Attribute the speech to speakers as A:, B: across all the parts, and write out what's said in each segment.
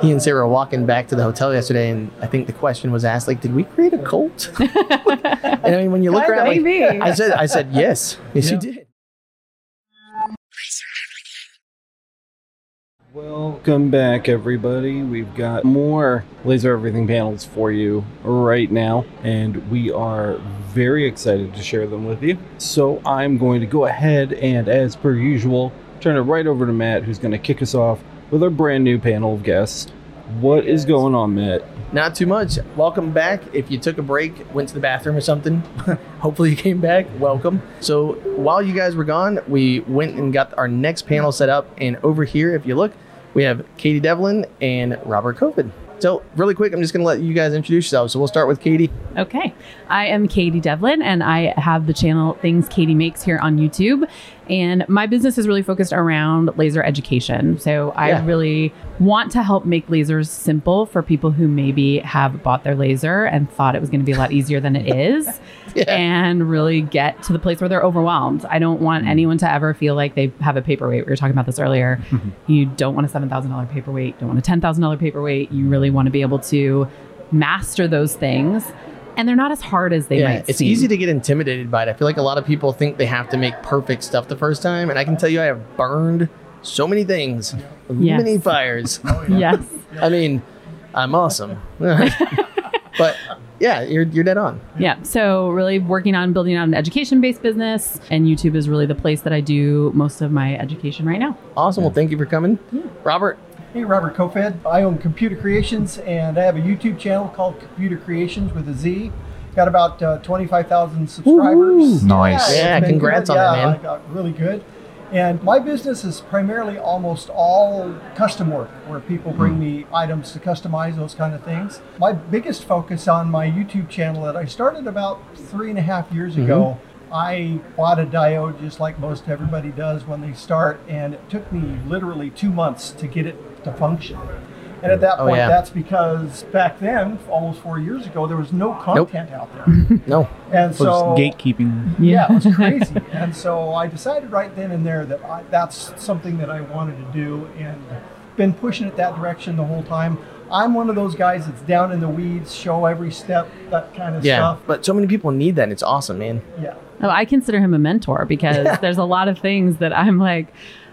A: He and Sarah were walking back to the hotel yesterday, and I think the question was asked, like, "Did we create a cult?" and I mean, when you look
B: Kinda,
A: around, like. I said, "I said yes, yes, you did."
C: Welcome back, everybody. We've got more Laser Everything panels for you right now, and we are very excited to share them with you. So, I'm going to go ahead and, as per usual, turn it right over to Matt, who's going to kick us off with our brand new panel of guests. What is going on, Matt?
A: Not too much. Welcome back. If you took a break, went to the bathroom or something, hopefully you came back. Welcome. So while you guys were gone, we went and got our next panel set up. And over here, if you look, we have Katie Devlin and Robert Kofoed. So really quick, I'm just going to let you guys introduce yourselves. So we'll start with Katie.
B: Okay. I am Katie Devlin and I have the channel Things Katie Makes here on YouTube. And my business is really focused around laser education. So I
A: Yeah.
B: really want to help make lasers simple for people who maybe have bought their laser and thought it was going to be a lot easier than it is.
A: Yeah.
B: And really get to the place where they're overwhelmed. I don't want mm-hmm. anyone to ever feel like they have a paperweight. We were talking about this earlier. Mm-hmm. you don't want a $7,000 paperweight, you don't want a $10,000 paperweight. You really want to be able to master those things. And they're not as hard as they
A: yeah,
B: might
A: it's
B: seem.
A: easy to get intimidated by it. I feel like a lot of people think they have to make perfect stuff the first time. And I can tell you, I have burned so many things,
B: Yes.
A: many fires.
B: Yes.
A: I mean, I'm awesome. but yeah, you're, you're dead on.
B: Yeah. So really working on building out an education-based business, and YouTube is really the place that I do most of my education right now.
A: Awesome. Well, thank you for coming. Robert,
D: Hey, Robert Kofoed. I own Computer Creations and I have a YouTube channel called Computer Creations with a Z. Got about uh, 25,000 subscribers.
E: Nice.
D: it's
A: Yeah, congrats
D: good.
A: on that,
D: Yeah,
A: man.
D: I got really good. And my business is primarily almost all custom work, where people bring
A: Hmm.
D: me items to customize those kind of things. My biggest focus on my YouTube channel that I started about three and a half years
A: Mm-hmm.
D: ago, I bought a diode just like most everybody does when they start, and it took me literally two months to get it to function. And at that
A: Oh,
D: point,
A: yeah.
D: that's because back then, almost four years ago, there was no content out there.
A: no.
D: And
E: Was
D: so
E: gatekeeping.
D: yeah, it was crazy. and so I decided right then and there that I, that's something that I wanted to do and been pushing it that direction the whole time. I'm one of those guys that's down in the weeds, show every step, that kind of
A: Yeah.
D: stuff.
A: But so many people need that. And it's awesome, man.
D: Yeah.
B: Oh, I consider him a mentor because there's a lot of things that I'm like,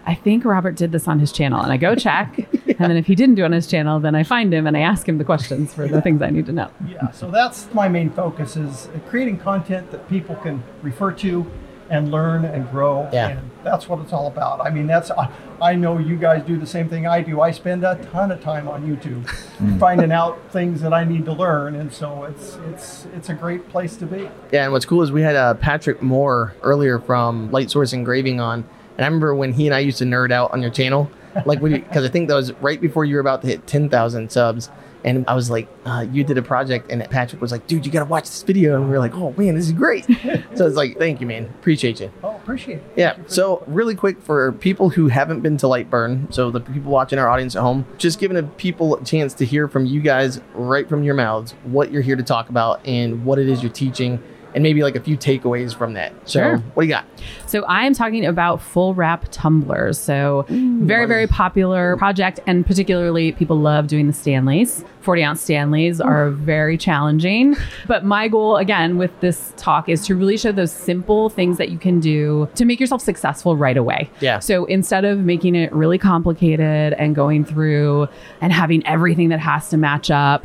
B: I think Robert did this on his channel, and I go check, and then if he didn't do it on his channel, then I find him and I ask him the questions for the things I need to know.
D: Yeah. So that's my main focus is creating content that people can refer to and learn and grow.
A: Yeah.
D: And that's what it's all about. I mean, that's I, I know you guys do the same thing I do. I spend a ton of time on YouTube finding out things that I need to learn, and so it's it's it's a great place to be.
A: Yeah. And what's cool is we had uh, Patrick Moore earlier from Light Source Engraving on. And I remember when he and I used to nerd out on your channel, like, because I think that was right before you were about to hit 10,000 subs. And I was like, uh, you did a project, and Patrick was like, dude, you got to watch this video. And we were like, oh, man, this is great. so it's like, thank you, man. Appreciate you.
D: Oh, appreciate it.
A: Yeah.
D: Thank you for-
A: So, really quick for people who haven't been to Lightburn, so the people watching our audience at home, just giving a people a chance to hear from you guys right from your mouths what you're here to talk about and what it is you're teaching, and maybe like a few takeaways from that. So,
B: Sure.
A: what do you got?
B: So I am talking about full wrap tumblers. So very, very popular project, and particularly people love doing the Stanleys. 40 ounce Stanleys are very challenging. But my goal, again, with this talk is to really show those simple things that you can do to make yourself successful right away.
A: Yeah.
B: So instead of making it really complicated and going through and having everything that has to match up,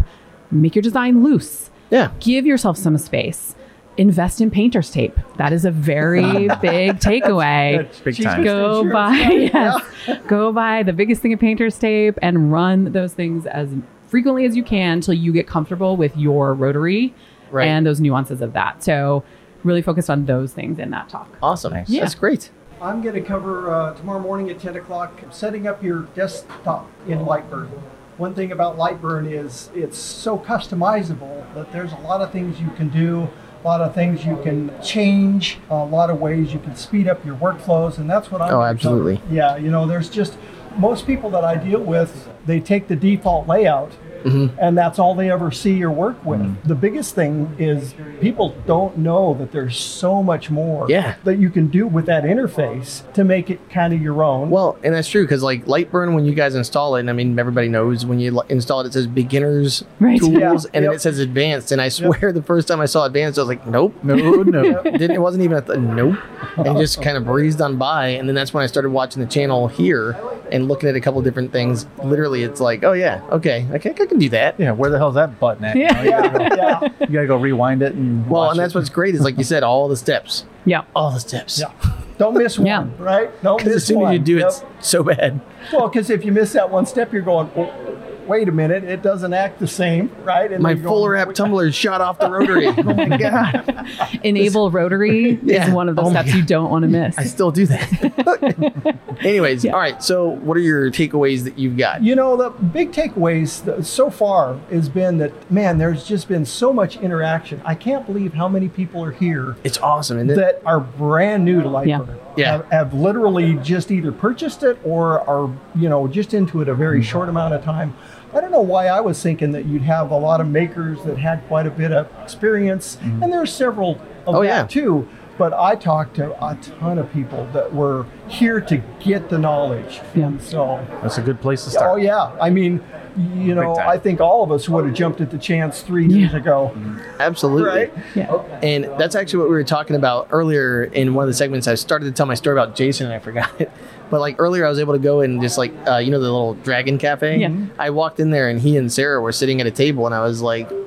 B: make your design loose
A: Yeah.
B: give yourself some space. Invest in painter's tape. That is a very big takeaway.
E: Big time.
B: Go buy,
D: it's fine,
B: yes, go buy the biggest thing of painter's tape and run those things as frequently as you can until you get comfortable with your rotary
A: Right.
B: and those nuances of that. So, really focused on those things in that talk.
A: Awesome.
E: Nice.
A: That's great.
D: I'm going to cover uh, tomorrow morning at 10 o'clock setting up your desktop in Lightburn. One thing about Lightburn is it's so customizable that there's a lot of things you can do, a lot of things you can change, a lot of ways you can speed up your workflows, and that's what I'm.
A: Oh, absolutely.
D: Yeah, you know, there's just most people that I deal with, they take the default layout
A: Mm-hmm.
D: and that's all they ever see or work with. The biggest thing is people don't know that there's so much more
A: Yeah.
D: that you can do with that interface to make it kind of your own.
A: Well, and that's true because like Lightburn, when you guys install it, and I mean everybody knows when you install it, it says beginners
B: Right.
A: tools,
D: Yeah,
A: and then it says advanced. And I swear the first time I saw advanced, I was like, nope,
C: No, no.
A: it, didn't, it wasn't even a th- nope, and just kind of breezed on by. And then that's when I started watching the channel here and looking at a couple different things. Literally, it's like, oh yeah, okay, I can, I can do that.
E: Yeah, where the hell's that button at?
B: Yeah.
E: You, know, you, gotta go,
D: yeah,
E: you gotta go rewind it and
A: Well,
E: watch
A: and that's
E: it.
A: what's great is like you said, all the steps,
B: Yeah.
A: all the steps.
D: yeah. Don't miss one,
B: Yeah.
D: right? Don't
A: Because
D: miss
A: as soon
D: one.
A: as you do it,
D: Yep.
A: it's so bad.
D: Well, because if you miss that one step, you're going, oh, wait a minute, it doesn't act the same, right? And
A: My
D: then you're
A: full wrap tumbler shot off the rotary. oh my god!
B: Enable rotary
A: Yeah.
B: is one of the
A: Oh
B: steps you don't want to miss.
A: I still do that. Anyways,
B: Yeah.
A: all right. So, what are your takeaways that you've got?
D: You know, the big takeaways so far has been that, man, there's just been so much interaction. I can't believe how many people are here
A: It's awesome, isn't it?
D: that are brand new to Lightburn.
B: Yeah.
A: Yeah.
D: Have, have literally just either purchased it or are, you know, just into it a very
A: Mm-hmm.
D: short amount of time. I don't know why I was thinking that you'd have a lot of makers that had quite a bit of experience, mm-hmm. and there's several of
A: Oh,
D: that
A: yeah.
D: too. But I talked to a ton of people that were here to get the knowledge.
B: Yeah.
D: And so
E: That's a good place to oh, start.
D: Oh yeah, I mean, you know,
E: time.
D: I think all of us would have jumped at the chance three years ago,
A: Absolutely.
D: right?
B: yeah.
A: And that's actually what we were talking about earlier in one of the segments. I started to tell my story about Jason and I forgot it. But like earlier, I was able to go and just like, uh, you know, the little dragon cafe.
B: Yeah.
A: I walked in there and he and Sarah were sitting at a table, and I was like, "Is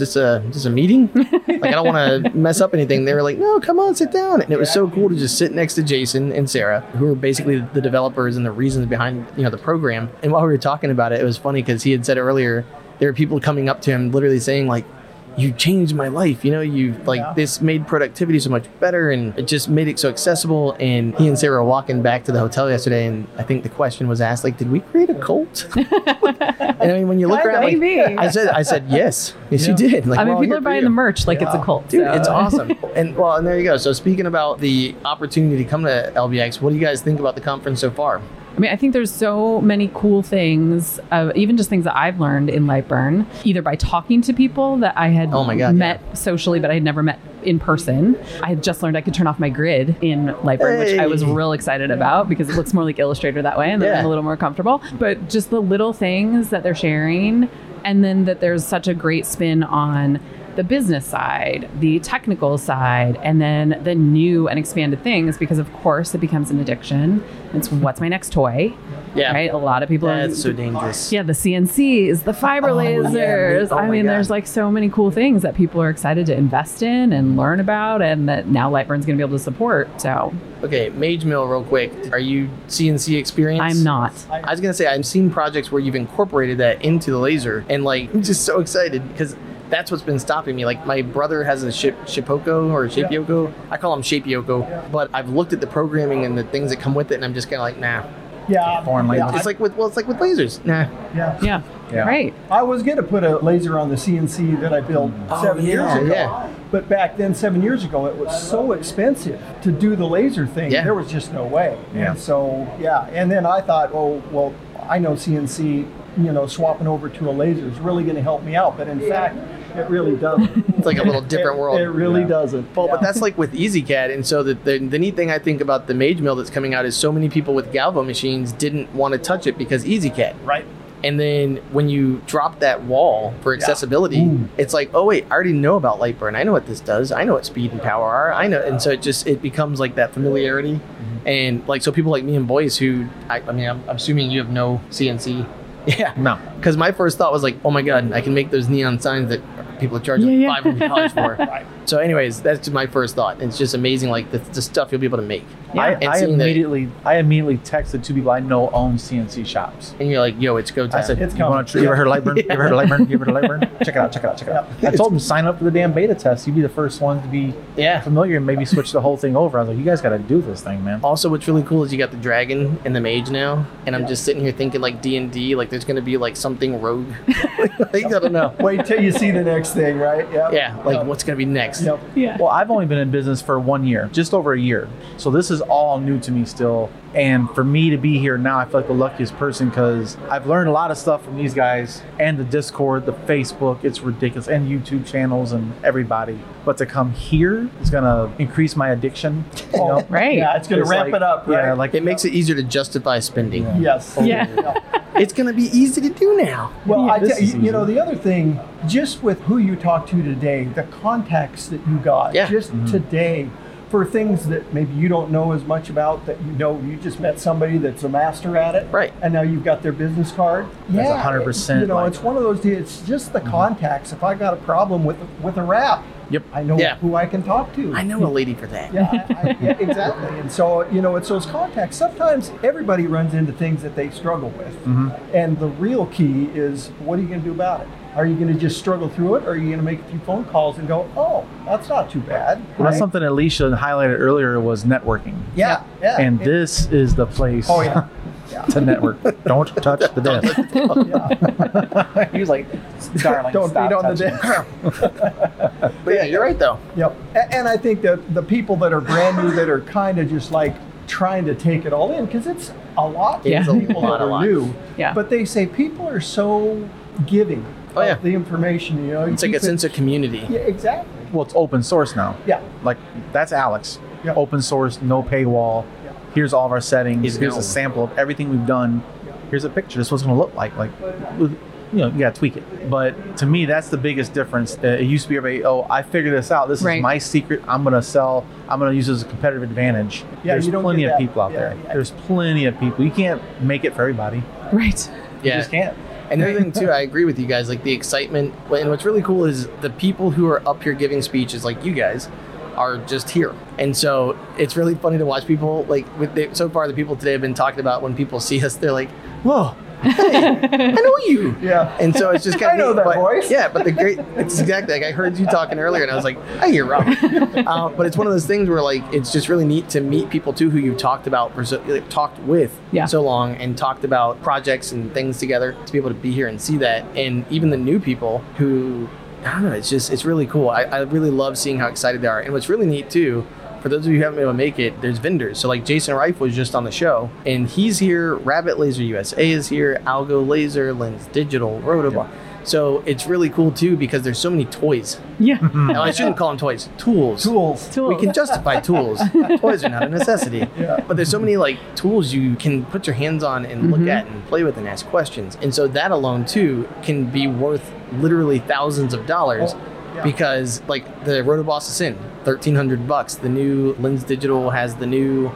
A: this a is this a meeting? like I don't want to mess up anything." They were like, "No, come on, sit down." And it was so cool to just sit next to Jason and Sarah, who are basically the developers and the reasons behind you know the program. And while we were talking about it, it was funny because he had said earlier there were people coming up to him, literally saying like you changed my life. You know, you like
D: Yeah.
A: this made productivity so much better and it just made it so accessible. And he and Sarah were walking back to the hotel yesterday and I think the question was asked, like, did we create a cult? and I mean when you look
D: Kinda,
A: around like,
B: maybe.
A: I said I said yes. Yes you did. Like
B: I mean,
A: all
B: people are buying
A: you.
B: the merch like it's a cult.
A: Dude,
B: so-
A: it's awesome. And well, and there you go. So speaking about the opportunity to come to LBX, what do you guys think about the conference so far?
B: I mean, I think there's so many cool things, uh, even just things that I've learned in Lightburn, either by talking to people that I had
A: Oh my God,
B: met socially, but I had never met in person. I had just learned I could turn off my grid in Lightburn, which I was real excited about because it looks more like Illustrator that way and
A: Yeah.
B: I'm a little more comfortable. But just the little things that they're sharing, and then that there's such a great spin on the business side, the technical side, and then the new and expanded things because, of course, it becomes an addiction. It's what's my next toy?
A: Yeah.
B: Right? A lot of people
A: That's
B: are.
A: so dangerous.
B: yeah, the CNCs, the fiber
A: Oh, yeah.
B: lasers.
A: Oh
B: I mean,
A: God.
B: there's like so many cool things that people are excited to invest in and learn about, and that now Lightburn's going to be able to support. So
A: Okay, Mage Mill, real quick. Are you CNC experienced?
B: I'm not.
A: I was gonna say I've seen projects where you've incorporated that into the laser, and like I'm just so excited because that's what's been stopping me. Like my brother has a ship Shipoko or Shapioko. I call him Shapioko, but I've looked at the programming and the things that come with it, and I'm just kind of like, nah.
D: Yeah,
E: Foreign language.
A: It's like with well, it's like with lasers. Nah.
D: yeah.
B: Yeah.
E: Yeah.
B: Right.
D: I was going to put a laser on the CNC that I built mm.
A: Oh,
D: seven
A: yeah,
D: years ago.
A: yeah.
D: But back then, seven years ago, it was so expensive to do the laser thing.
A: Yeah.
D: There was just no way.
E: Yeah.
D: And so, yeah. And then I thought, oh, well, I know CNC, you know, swapping over to a laser is really going to help me out. But in fact, it really doesn't.
A: It's like a little different
D: It-
A: world.
D: It really
E: Yeah.
D: doesn't.
A: Well, but that's like with EZCAD, and so the, the the neat thing I think about the Mage Mill that's coming out is so many people with Galvo machines didn't want to touch it because EZCAD.
D: right.
A: And then when you drop that wall for accessibility, it's like, oh wait, I already know about Lightburn. I know what this does. I know what speed and power are. I know, and so it just it becomes like that familiarity, mm-hmm. and like so people like me and boys who I, I mean I'm, I'm assuming you have no CNC. Yeah.
E: No.
A: Because my first thought was like, oh my god, I can make those neon signs that people are charging
B: Yeah, yeah.
A: five hundred dollars for. So, anyways, that's just my first thought. It's just amazing, like the, the stuff you'll be able to make.
E: I, I
A: seeing that-
E: immediately I immediately texted two people I know own CNC shops.
A: And you're like, yo, it's go time.
E: I said,
D: It's
E: you, want
D: coming.
E: to, you ever heard of Lightburn? You ever heard of Lightburn? You ever heard of Lightburn? Check it out, check it out, check it out. I told them sign up for the damn beta test. You'd be the first one to be
A: yeah.
E: familiar and maybe switch the whole thing over. I was like, you guys got to do this thing, man.
A: Also, what's really cool is you got the dragon and the mage now, and I'm just sitting here thinking like D and D, like there's gonna be like something rogue. like, I don't know.
D: Wait till you see the next thing, right? Yep.
A: Yeah, like
D: Yep.
A: what's gonna be next?
D: Yep.
B: Yeah.
E: Well, I've only been in business for one year, just over a year. So this is all new to me still. And for me to be here now, I feel like the luckiest person because I've learned a lot of stuff from these guys and the Discord, the Facebook. It's ridiculous, and YouTube channels and everybody. But to come here is gonna increase my addiction. You know?
B: Right.
D: Yeah, it's going to
E: It's
D: ramp
E: like-
D: it up, right?
E: Yeah, like
A: It makes it easier to justify spending.
D: yes.
B: Yeah.
A: It's going to be easy to do now.
D: Well,
B: Yeah.
D: I tell you, you know, the other thing, just with who you talked to today, the contacts that you got,
A: Yeah.
D: just mm-hmm. today, for things that maybe you don't know as much about, that you know, you just met somebody that's a master at it,
A: Right.
D: And now you've got their business card.
E: That's
D: yeah,
E: 100%
D: You know,
E: like-
D: it's one of those. It's just the contacts. If I got a problem with with a rap,
E: Yep.
D: I know
A: Yeah.
D: who I can talk to.
A: I know a lady for that.
D: Yeah, I, I, yeah, exactly. And so, you know, it's those contacts. Sometimes everybody runs into things that they struggle with. And the real key is what are you going to do about it? Are you going to just struggle through it? Or are you going to make a few phone calls and go, oh, that's not too bad?
E: Well, that's something Alicia highlighted earlier was networking.
D: Yeah, yeah.
E: And
D: It-
E: this is the place
D: Oh, yeah. Yeah.
E: to network. Don't touch the desk.
D: yeah.
E: he was like, darling,
D: Don't
E: stop
D: beat on the desk.
A: But yeah, you're right, though.
D: Yep. And I think that the people that are brand new that are kind of just like trying to take it all in because it's a lot.
A: It
B: is
D: for
B: a
A: lot,
D: that are new.
B: Yeah.
D: But they say people are so giving.
A: Oh, yeah.
D: the information. You know, You
A: It's like a
D: keep
A: sense of community.
D: Yeah, exactly.
E: Well, it's open source now.
D: Yeah.
E: Like that's Alex.
D: Yep.
E: Open source, no paywall.
D: Yeah.
E: Here's all of our settings.
A: He's
E: Here's
A: known.
E: a sample of everything we've done. Yeah. Here's a picture. This is what it's going to look like. Like, you know, you got to tweak it. But to me, that's the biggest difference. Uh, it used to be everybody, oh, I figured this out. This
B: Right.
E: is my secret. I'm going to sell. I'm going to use it as a competitive advantage.
D: Yeah,
E: There's
D: you don't
E: plenty of people out
D: Yeah,
E: there.
D: yeah.
E: There's plenty of people. You can't make it for everybody.
B: Right.
E: You
A: Yeah.
E: just can't.
A: And the other thing too, I agree with you guys. Like the excitement, and what's really cool is the people who are up here giving speeches, like you guys, are just here. And so it's really funny to watch people. Like with the, so far, the people today have been talking about when people see us, they're like, "Whoa, hey, I know you."
D: Yeah.
A: And so it's just kind of.
D: I know that
A: but,
D: voice.
A: Yeah, but the great, it's exactly like I heard you talking earlier, and I was like, I hear Rob. uh, but it's one of those things where like it's just really neat to meet people too who you've talked about for so, like, talked with
B: Yeah.
A: so long and talked about projects and things together to be able to be here and see that, and even the new people who I don't know, it's just it's really cool. I, I really love seeing how excited they are, and what's really neat too. For those of you who haven't been able to make it, there's vendors. So like Jason Reif was just on the show, and he's here. Rabbit Laser USA is here. Algo Laser, Lens Digital, Rotoboss. So it's really cool too because there's so many toys.
B: Yeah.
A: Now, I shouldn't call them toys. Tools.
D: Tools.
B: Tools.
A: We can justify tools. toys are not a necessity.
D: Yeah.
A: But there's so many like tools you can put your hands on and look mm-hmm. at and play with and ask questions. And so that alone too can be worth literally thousands of dollars.
D: Oh, yeah.
A: Because like the Rotoboss is in thirteen hundred bucks. The new Lens Digital has the new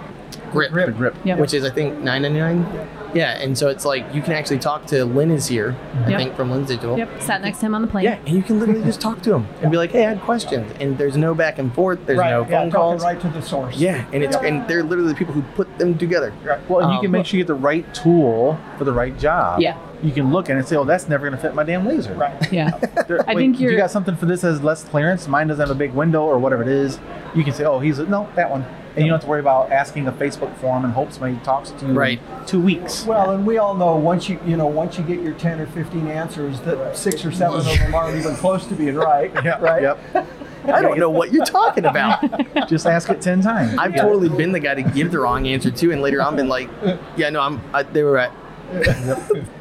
A: grip,
D: Grip.
E: The grip.
B: Yep.
A: which is I think nine ninety nine. Yeah, and so it's like you can actually talk to Lynn is here, I
B: Yep.
A: think from Lens Digital.
B: Yep. Sat next to him on the plane.
A: Yeah, and you can literally just talk to him and be like, "Hey, I had questions," and there's no back and forth. There's
D: right.
A: no
D: yeah,
A: phone
D: talking
A: calls.
D: right to the source.
A: Yeah, and it's and they're literally the people who put them together.
D: Right.
E: Well, and you
A: Um,
E: can make sure you get the right tool for the right job.
B: Yeah.
E: You can look at it and say, oh, that's never going to fit my damn laser.
D: Right.
B: Yeah.
E: There-
B: I
E: wait,
B: think
E: You
B: you're-
E: got something for this that has less clearance. Mine doesn't have a big window or whatever it is. You can say, oh, he's a, no that one, and you don't have to worry about asking a Facebook forum and hope somebody talks to you
A: Right.
E: in two weeks.
D: Well, and we all know once you you know once you get your ten or fifteen answers, that six or seven of them aren't even close to being right.
E: Yep.
D: Right.
E: Yep.
A: I don't know what you're talking about.
E: Just ask it ten times.
A: I've totally been the guy to give the wrong answer too, and later on I've been like, "Yeah, no, I'm." I, they were right.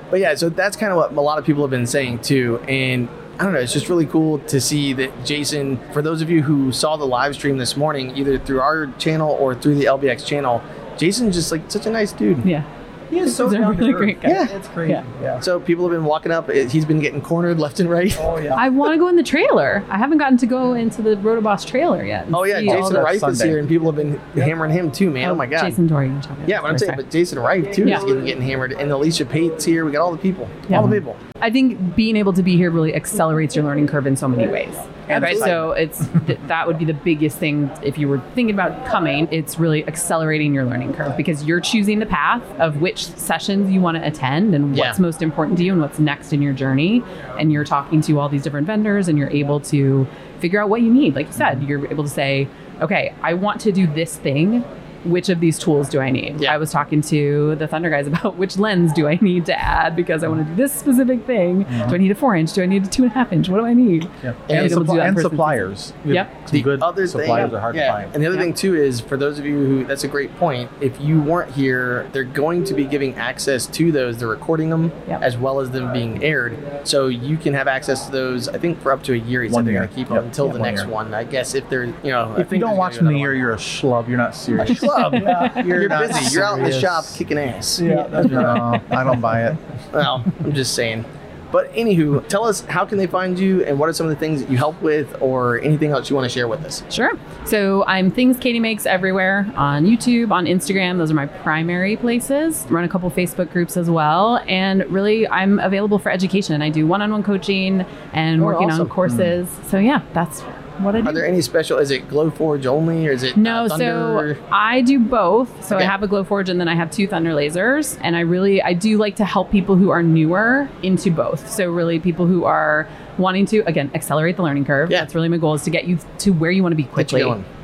A: But yeah, so that's kind of what a lot of people have been saying too, and. I don't know. It's just really cool to see that Jason. For those of you who saw the live stream this morning, either through our channel or through the LBX channel, Jason's just like such a nice dude.
B: Yeah.
D: He is so
B: He's a
D: down to
B: really
D: earth.
B: great guy.
A: Yeah.
D: It's crazy.
B: Yeah.
D: Yeah.
A: So people have been walking up. He's been getting cornered left and right.
D: Oh yeah.
B: I want to go in the trailer. I haven't gotten to go into the Rotoboss trailer yet.
A: Oh yeah,
B: see all
A: Jason
B: the-
A: Reif is here, and people have been hammering him too, man. Oh, my oh, god.
B: Jason Dorie, you're talking about.
A: Yeah, but I'm saying, but Jason Reif too
B: Yeah.
A: is getting, getting hammered, and Alicia Pate's here. We got all the people,
B: Yeah.
A: all the people.
B: I think being able to be here really accelerates your learning curve in so many ways.
E: And
B: right, so it's th- that would be the biggest thing if you were thinking about coming. It's really accelerating your learning curve because you're choosing the path of which sessions you want to attend and what's
A: Yeah.
B: most important to you and what's next in your journey. And you're talking to all these different vendors and you're able to figure out what you need. Like you said, you're able to say, okay, I want to do this thing. Which of these tools do I need?
A: Yeah.
B: I was talking to the Thunder guys about which lens do I need to add because I want to do this specific thing. Mm-hmm. Do I need a four inch? Do I need a two and a half inch? What do I need?
E: Yeah.
A: And
E: And,
B: able to do
E: suppli-
B: that
E: and suppliers.
B: Yep.
E: Some good
A: other
E: suppliers
A: thing,
E: are hard
A: yeah.
E: to find.
A: And the other
B: Yeah.
A: thing too is for those of you who that's a great point. If you weren't here, they're going to be giving access to those. They're recording them
B: Yep.
A: as well as them being aired, so you can have access to those. I think for up to a year. He said they're going to keep
E: Yep.
A: them until
E: Yeah,
A: the
E: one
A: next
E: year.
A: one. I guess if they're you know I
E: if you don't watch
A: gonna
E: them
A: be
E: a year,
A: another
E: you're a schlub. You're not serious.
A: One. Club.
D: Yeah.
A: You're,
E: not
A: busy. You're out in the shop kicking ass.
D: Yeah, that's right.
E: no, I don't buy it.
A: Well, I'm just saying. But anywho, tell us how can they find you, and what are some of the things that you help with, or anything else you want to share with us?
B: Sure. So I'm Things Katie Makes everywhere on YouTube, on Instagram. Those are my primary places. Run a couple Facebook groups as well. And really, I'm available for education. I do one on one coaching and
A: Oh,
B: working
A: awesome.
B: on courses. Hmm. So, yeah, that's what I do.
A: Are there any special? Is it Glowforge only, or is it
B: No,
A: uh,
B: so I do both. So
A: Okay.
B: I have a Glowforge and then I have two Thunder lasers. And I really, I do like to help people who are newer into both. So really people who are wanting to, again, accelerate the learning curve.
A: Yeah.
B: That's really my goal is to get you to where you want to be quickly.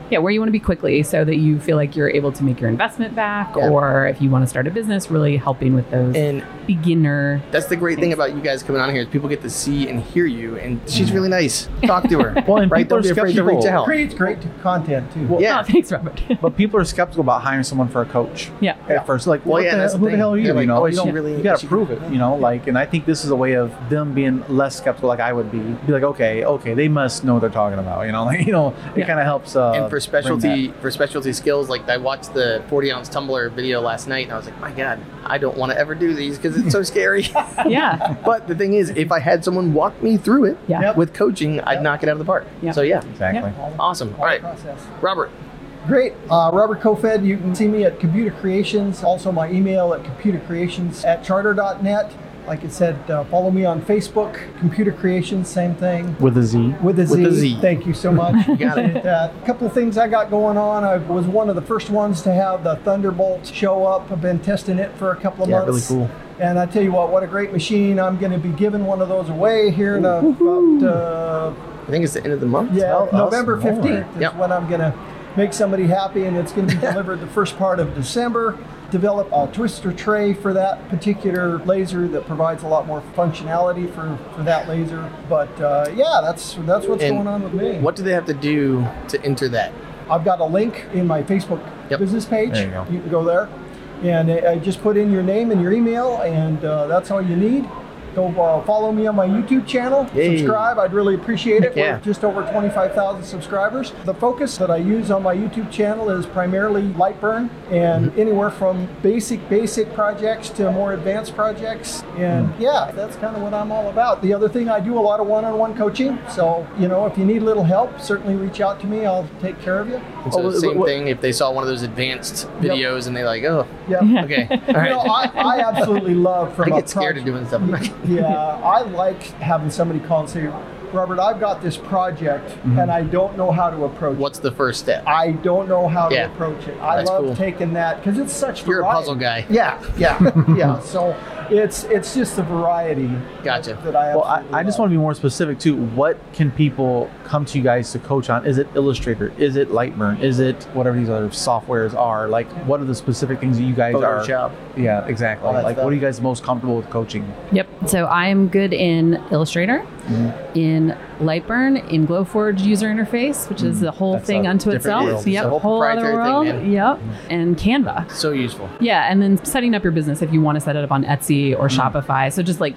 A: Going.
B: Yeah, where you want to be quickly so that you feel like you're able to make your investment back
A: Yeah.
B: or if you want to start a business, really helping with those
A: and
B: beginner.
A: That's the great thing about you guys coming on here is people get to see and hear you, and she's really nice. Talk to her.
E: Well, and
A: right?
E: people
A: Don't
E: are
A: be afraid to
E: skeptical.
A: reach out.
D: Creates great content too.
A: Yeah.
B: Oh, thanks, Robert.
E: But people are skeptical about hiring someone for a coach.
B: yeah.
E: At first, like,
A: Well,
E: what
A: yeah,
E: the,
A: that's
E: hell-
A: the
E: who the hell are you?
A: They're like,
E: you know,
A: oh,
E: you,
A: is
E: don't-
A: really-
E: you
A: gotta
E: prove it. You know, like, and I think this is a way of them being less skeptical, like I would be. Be like, okay, okay, they must know what they're talking about. You know, like, you know, it
B: Yeah.
E: kind of helps. Uh,
A: and for specialty for specialty skills, like I watched the 40 ounce tumbler video last night, and I was like, my God, I don't want to ever do these because it's so scary.
B: Yeah.
A: but the thing is, if I had someone walk me through it
B: Yeah.
D: Yep.
A: with coaching, I'd knock it out of the park.
B: Yeah.
A: So yeah,
E: exactly.
A: awesome. All right,
D: Process.
A: Robert.
D: Great. Uh, Robert Kofoed, you can see me at Computer Creations. Also, my email at computercreations at charter.net. Like I said, uh, follow me on Facebook, Computer Creations, same thing.
E: With a Z.
D: With a Z.
A: With a Z.
D: Thank you so much. you
A: got it.
D: A couple of things I got going on. I was one of the first ones to have the Thunderbolt show up. I've been testing it for a couple of
A: Yeah, really
D: months.
A: cool.
D: And I tell you what, what a great machine. I'm going to be giving one of those away here in a, about, uh,
A: I think it's the end of the month.
D: yeah,
E: Tell us
D: November
E: more.
D: 15th is
A: Yep.
D: when I'm going to make somebody happy, and it's going to be delivered the first part of December. Develop a twister tray for that particular laser that provides a lot more functionality for, for that laser. But uh, yeah, that's that's what's
A: And
D: going on with me.
A: What do they have to do to enter that?
D: I've got a link in my Facebook
A: Yep.
D: business page.
E: There you go.
D: can go there, and I I just put in your name and your email, and uh, that's all you need. Go uh, follow me on my YouTube channel.
A: Yay.
D: Subscribe. I'd really appreciate it.
A: Yeah.
D: We're just over 25,000 subscribers. The focus that I use on my YouTube channel is primarily LightBurn and
A: Mm-hmm.
D: anywhere from basic, basic projects to more advanced projects. And
A: Mm.
D: yeah, that's kind of what I'm all about. The other thing, I do a lot of one-on-one coaching. So, you know, if you need a little help, certainly reach out to me. I'll take care of you.
A: And so
E: Oh,
A: the same
E: what-
A: thing if they saw one of those advanced videos and they like, oh,
D: Yeah.
A: okay, all
D: You know, I, I absolutely love from
A: I
D: a
A: get scared of doing stuff.
D: Yeah, I like having somebody call and say, Robert, I've got this project and I don't know how to approach
A: Mm-hmm. What's the first step?
D: I don't know how
A: Yeah.
D: to approach it. I
A: That's
D: love
A: cool.
D: taking that because it's such
A: You're a puzzle guy.
D: Yeah, yeah, yeah. So it's it's just the variety
A: Gotcha.
D: that I
E: Well, I, I just want to be more specific too. What can people come to you guys to coach on? Is it Illustrator? Is it Lightburn? Is it whatever these other softwares are? Like, what are the specific things that you guys are?
A: Photoshop.
E: Yeah, exactly.
A: All
E: Like,
A: stuff.
E: what are you guys most comfortable with coaching?
B: Yep. So I am good in Illustrator, Mm-hmm. in Lightburn, in Glowforge user interface, which is mm-hmm. the whole
E: That's
B: thing
E: a
B: unto itself.
E: world.
B: Yep.
A: It's a whole
B: whole other world.
A: thing, man.
B: Yep. Mm-hmm. And Canva.
A: So useful.
B: Yeah, and then setting up your business if you want to set it up on Etsy or Shopify. So just like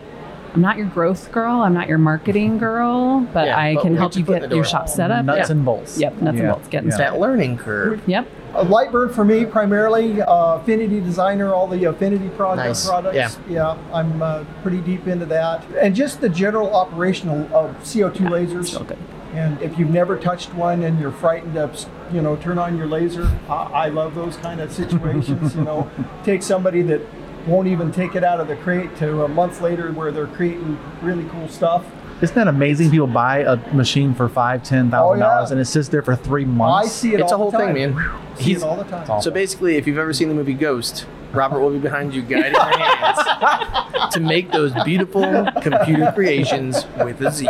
B: I'm not your growth girl, I'm not your marketing girl, but
A: Yeah,
B: I
A: but
B: can
A: we'll
B: help you
A: your foot in
B: get your shop set up.
E: Nuts
B: Yeah.
E: and bolts.
B: Yep, nuts and bolts, getting
E: Yeah.
A: That learning curve.
B: Yep.
D: A LightBurn for me primarily uh, Affinity Designer, all the Affinity project
A: Nice.
D: products. Yeah, I'm uh, pretty deep into that, and just the general operational of CO2 lasers.
B: So good.
D: And if you've never touched one and you're frightened to, you know, turn on your laser, I, I love those kind of situations. you know, take somebody that won't even take it out of the crate to a month later where they're creating really cool stuff.
E: Isn't that amazing? People buy a machine for five, ten thousand
D: Oh,
E: dollars, and it sits there for three months.
D: I
E: months.
D: see it
A: It's a whole
D: the time.
A: thing, man.
D: See
A: He's-
D: it all the time.
A: So basically, if you've ever seen the movie Ghost, Robert will be behind you, guiding your hands to make those beautiful computer creations with a Z.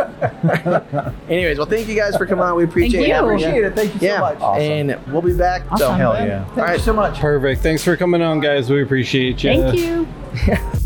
A: Anyways, well, thank you guys for coming on. We appreciate
B: Thank you.
A: having
D: Appreciate it. Thank you
A: Yeah,
D: so much.
E: Awesome.
A: and we'll be back. Awesome, So,
B: Awesome.
E: Hell yeah.
D: Thank
A: All right.
D: you so much.
C: Perfect. Thanks for coming on, guys. We appreciate you.
B: Thank you.